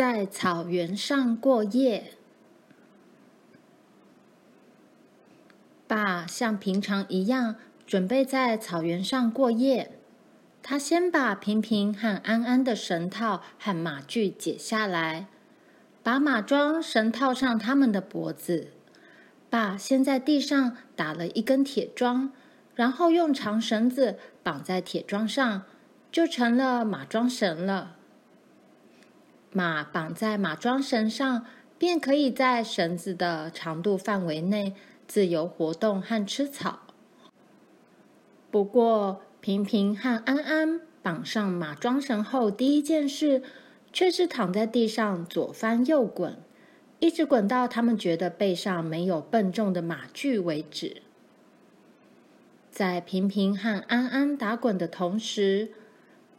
在草原上过夜。爸像平常一样准备在草原上过夜。他先把平平和安安的绳套和马具解下来，把马桩绳套上他们的脖子。爸先在地上打了一根铁桩，然后用长绳子绑在铁桩上，就成了马桩绳了。马绑在马装绳上，便可以在绳子的长度范围内自由活动和吃草。不过，平平和安安绑上马装绳后，第一件事却是躺在地上左翻右滚，一直滚到他们觉得背上没有笨重的马具为止。在平平和安安打滚的同时，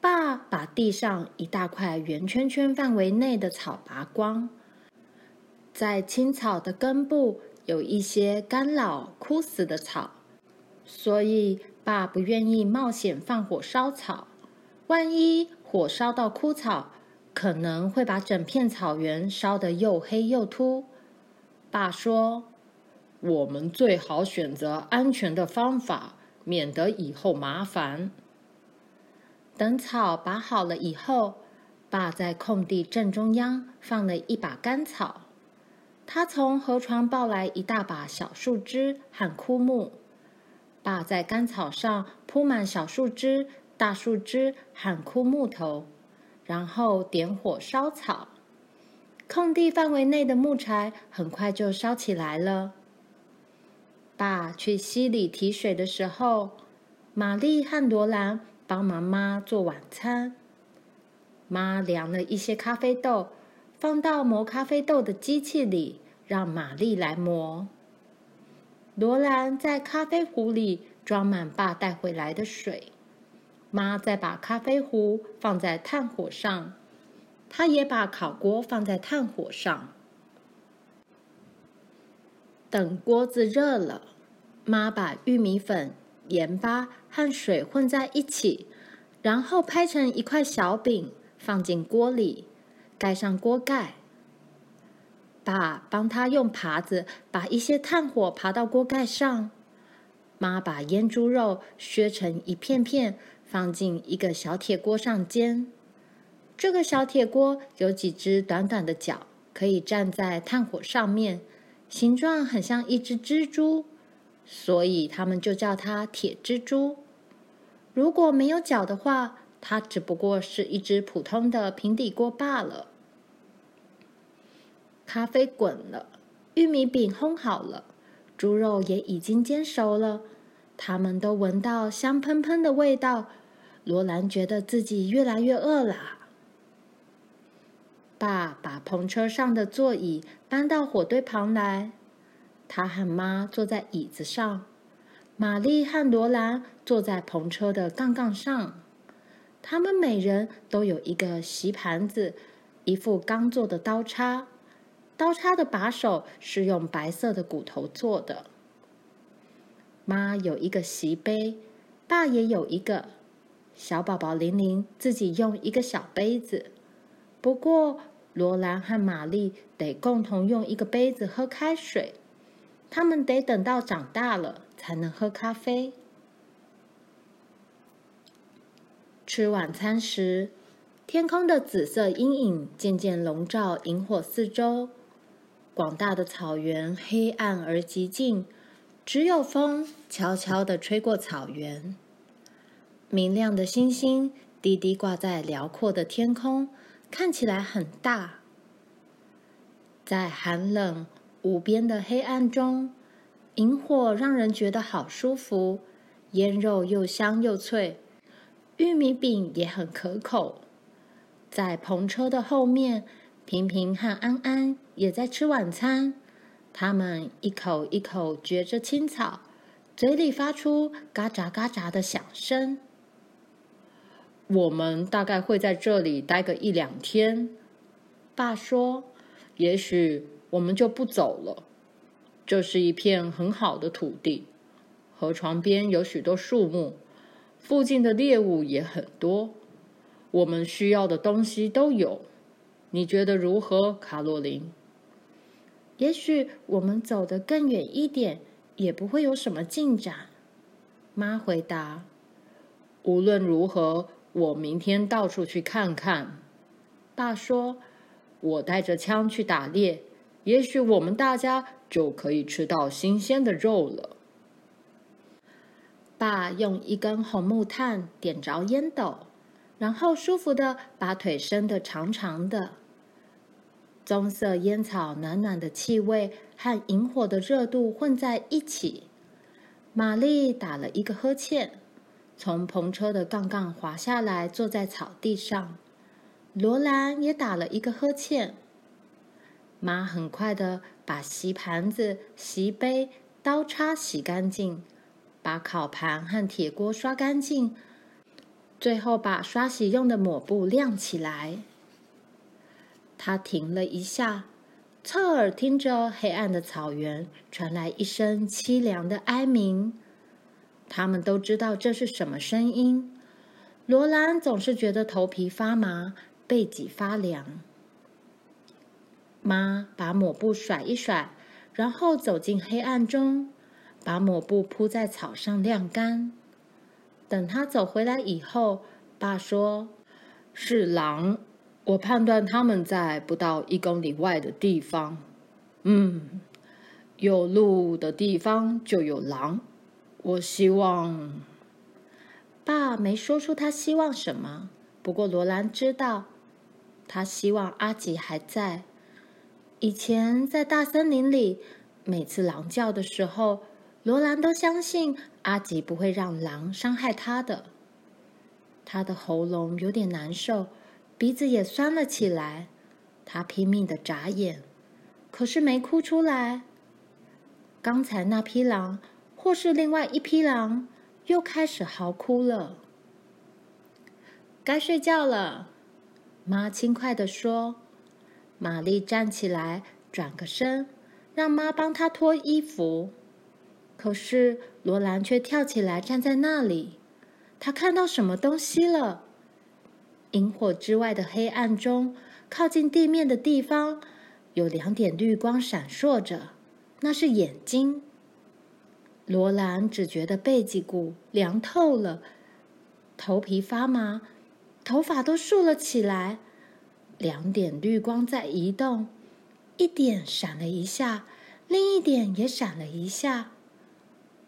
爸把地上一大块圆圈圈范围内的草拔光，在青草的根部有一些干老枯死的草，所以爸不愿意冒险放火烧草。万一火烧到枯草，可能会把整片草原烧得又黑又秃。爸说：“我们最好选择安全的方法，免得以后麻烦。”等草拔好了以后，爸在空地正中央放了一把干草。他从河床抱来一大把小树枝和枯木。爸在干草上铺满小树枝、大树枝和枯木头，然后点火烧草。空地范围内的木柴很快就烧起来了。爸去溪里提水的时候，玛丽和罗兰，帮妈妈做晚餐。妈凉了一些咖啡豆，放到磨咖啡豆的机器里，让玛丽来磨。罗兰在咖啡壶里装满爸带回来的水。妈再把咖啡壶放在炭火上，她也把烤锅放在炭火上。等锅子热了，妈把玉米粉。盐巴和水混在一起，然后拍成一块小饼，放进锅里，盖上锅盖。爸帮他用耙子把一些炭火爬到锅盖上。妈把腌猪肉削成一片片，放进一个小铁锅上煎。这个小铁锅有几只短短的脚，可以站在炭火上面，形状很像一只蜘蛛。所以他们就叫它铁蜘蛛。如果没有脚的话，它只不过是一只普通的平底锅罢了。咖啡滚了，玉米饼烘好了，猪肉也已经煎熟了。他们都闻到香喷喷的味道。罗兰觉得自己越来越饿了。爸把篷车上的座椅搬到火堆旁来。他和妈坐在椅子上，玛丽和罗兰坐在篷车的杠杠上。他们每人都有一个席盘子，一副刚做的刀叉，刀叉的把手是用白色的骨头做的。妈有一个席杯，爸也有一个。小宝宝玲玲自己用一个小杯子。不过，罗兰和玛丽得共同用一个杯子喝开水。他们得等到长大了才能喝咖啡。吃晚餐时，天空的紫色阴影渐渐笼罩萤火四周，广大的草原黑暗而寂静，只有风悄悄地吹过草原。明亮的星星低低挂在辽阔的天空，看起来很大。在寒冷。无边的黑暗中，萤火让人觉得好舒服，腌肉又香又脆，玉米饼也很可口。在篷车的后面，平平和安安也在吃晚餐。他们一口一口嚼着青草，嘴里发出嘎喳嘎喳的响声。我们大概会在这里待个一两天，爸说，也许。我们就不走了。这是一片很好的土地，河床边有许多树木，附近的猎物也很多，我们需要的东西都有。你觉得如何，卡洛琳？也许我们走得更远一点，也不会有什么进展。妈回答：“无论如何，我明天到处去看看。”爸说：“我带着枪去打猎，也许我们大家就可以吃到新鲜的肉了。”爸用一根红木炭点着烟斗，然后舒服的把腿伸得长长的。棕色烟草暖暖的气味和营火的热度混在一起。玛丽打了一个呵欠，从篷车的杠杠滑下来，坐在草地上。罗兰也打了一个呵欠。妈很快的把洗盘子、洗杯、刀叉洗干净。把烤盘和铁锅刷干净，最后把刷洗用的抹布晾起来。他停了一下，侧耳听着黑暗的草原传来一声凄凉的哀鸣。他们都知道这是什么声音。罗兰总是觉得头皮发麻，背脊发凉。妈把抹布甩一甩，然后走进黑暗中。把抹布铺在草上晾干。等他走回来以后，爸说：“是狼，我判断他们在不到一公里外的地方。嗯，有路的地方就有狼。我希望……”爸没说出他希望什么，不过罗兰知道，他希望阿吉还在。以前在大森林里，每次狼叫的时候。罗兰都相信阿吉不会让狼伤害他的。他的喉咙有点难受，鼻子也酸了起来。他拼命的眨眼，可是没哭出来。刚才那匹狼，或是另外一匹狼，又开始嚎哭了。该睡觉了，妈轻快的说。玛丽站起来，转个身，让妈帮她脱衣服。可是罗兰却跳起来站在那里，他看到什么东西了？萤火之外的黑暗中，靠近地面的地方，有两点绿光闪烁着，那是眼睛。罗兰只觉得背脊骨凉透了，头皮发麻，头发都竖了起来。两点绿光在移动，一点闪了一下，另一点也闪了一下。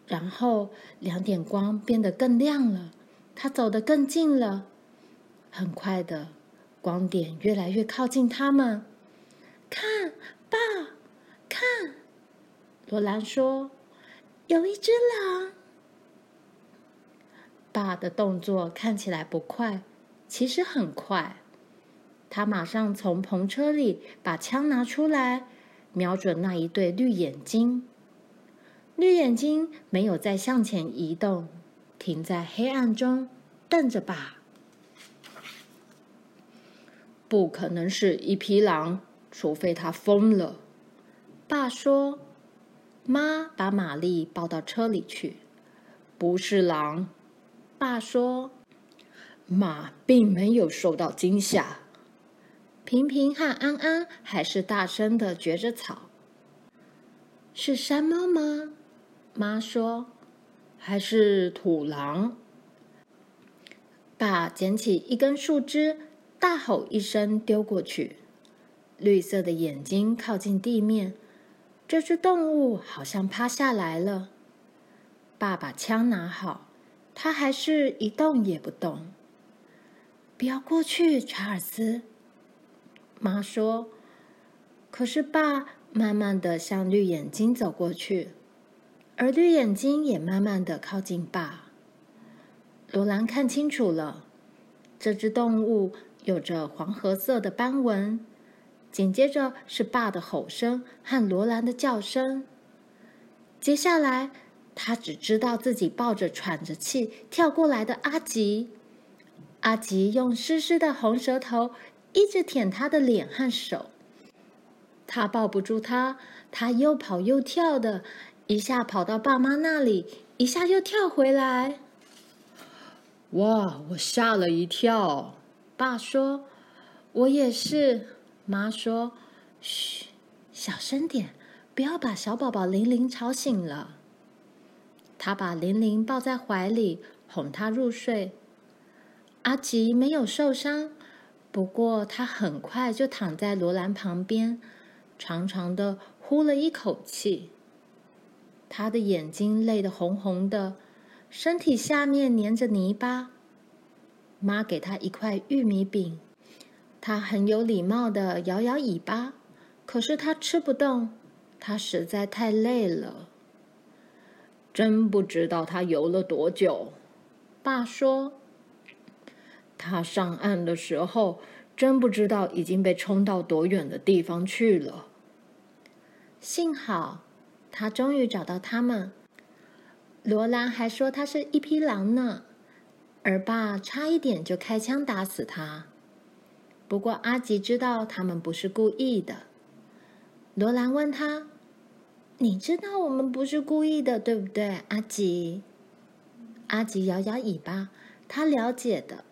然后两点光变得更亮了，他走得更近了。很快的，光点越来越靠近他们。看，爸，看，罗兰说：“有一只狼。”爸的动作看起来不快，其实很快。他马上从篷车里把枪拿出来，瞄准那一对绿眼睛。绿眼睛没有再向前移动，停在黑暗中，瞪着爸。不可能是一匹狼，除非他疯了。爸说：“妈把玛丽抱到车里去。”不是狼。爸说：“马并没有受到惊吓。”平平和安安还是大声的嚼着草。是山猫吗？妈说：“还是土狼。”爸捡起一根树枝，大吼一声，丢过去。绿色的眼睛靠近地面，这只动物好像趴下来了。爸把枪拿好，它还是一动也不动。不要过去，查尔斯。妈说。可是爸慢慢的向绿眼睛走过去。而绿眼睛也慢慢的靠近爸。罗兰看清楚了，这只动物有着黄褐色的斑纹。紧接着是爸的吼声和罗兰的叫声。接下来，他只知道自己抱着喘着气跳过来的阿吉。阿吉用湿湿的红舌头一直舔他的脸和手。他抱不住他，他又跑又跳的。一下跑到爸妈那里，一下又跳回来。哇！我吓了一跳。爸说：“我也是。”妈说：“嘘，小声点，不要把小宝宝玲玲吵醒了。”他把玲玲抱在怀里，哄她入睡。阿吉没有受伤，不过他很快就躺在罗兰旁边，长长的呼了一口气。他的眼睛累得红红的，身体下面粘着泥巴。妈给他一块玉米饼。他很有礼貌的摇摇尾巴，可是他吃不动，他实在太累了。真不知道他游了多久。爸说，他上岸的时候，真不知道已经被冲到多远的地方去了。幸好，他终于找到他们。罗兰还说他是一匹狼呢，而爸差一点就开枪打死他。不过阿吉知道他们不是故意的。罗兰问他：“你知道我们不是故意的，对不对，阿吉？”阿吉摇摇尾巴，他了解的。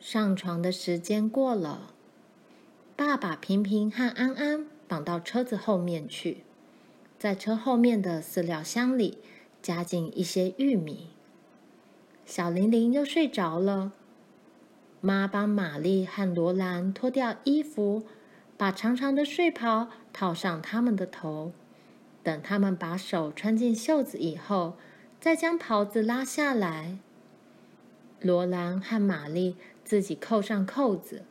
上床的时间过了，爸爸平平和安安绑到车子后面去，在车后面的饲料箱里加进一些玉米。小玲玲又睡着了。妈帮玛丽和罗兰脱掉衣服，把长长的睡袍套上他们的头。等他们把手穿进袖子以后，再将袍子拉下来。罗兰和玛丽自己扣上扣子，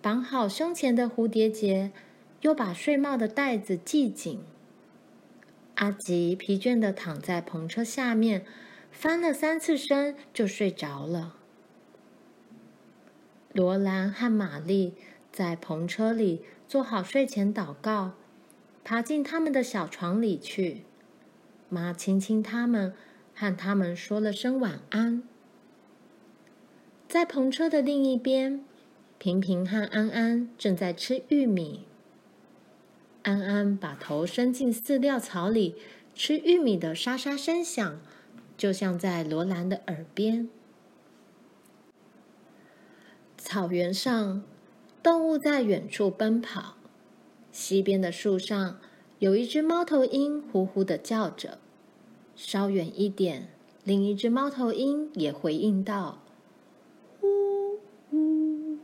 绑好胸前的蝴蝶结，又把睡帽的带子系紧。阿吉疲倦地躺在篷车下面，翻了三次身就睡着了。罗兰和玛丽在篷车里做好睡前祷告，爬进他们的小床里去。妈亲亲他们，和他们说了声晚安。在篷车的另一边，平平和安安正在吃玉米。安安把头伸进饲料槽里，吃玉米的沙沙声响，就像在罗兰的耳边。草原上，动物在远处奔跑。西边的树上，有一只猫头鹰呼呼的叫着。稍远一点，另一只猫头鹰也回应道：“呼呼。”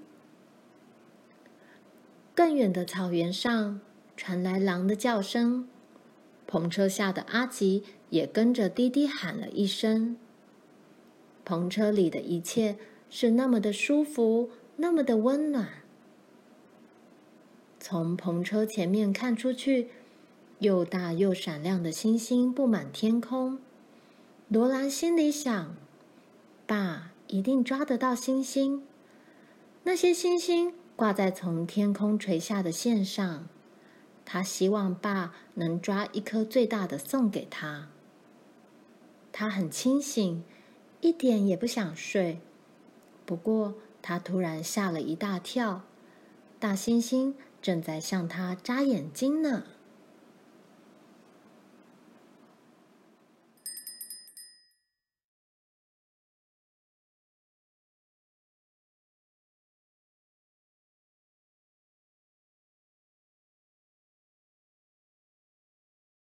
更远的草原上，传来狼的叫声。篷车下的阿吉也跟着低低喊了一声。篷车里的一切。是那么的舒服，那么的温暖。从篷车前面看出去，又大又闪亮的星星布满天空。罗兰心里想：“爸一定抓得到星星。那些星星挂在从天空垂下的线上，他希望爸能抓一颗最大的送给他。”他很清醒，一点也不想睡。不过，他突然吓了一大跳，大猩猩正在向他眨眼睛呢。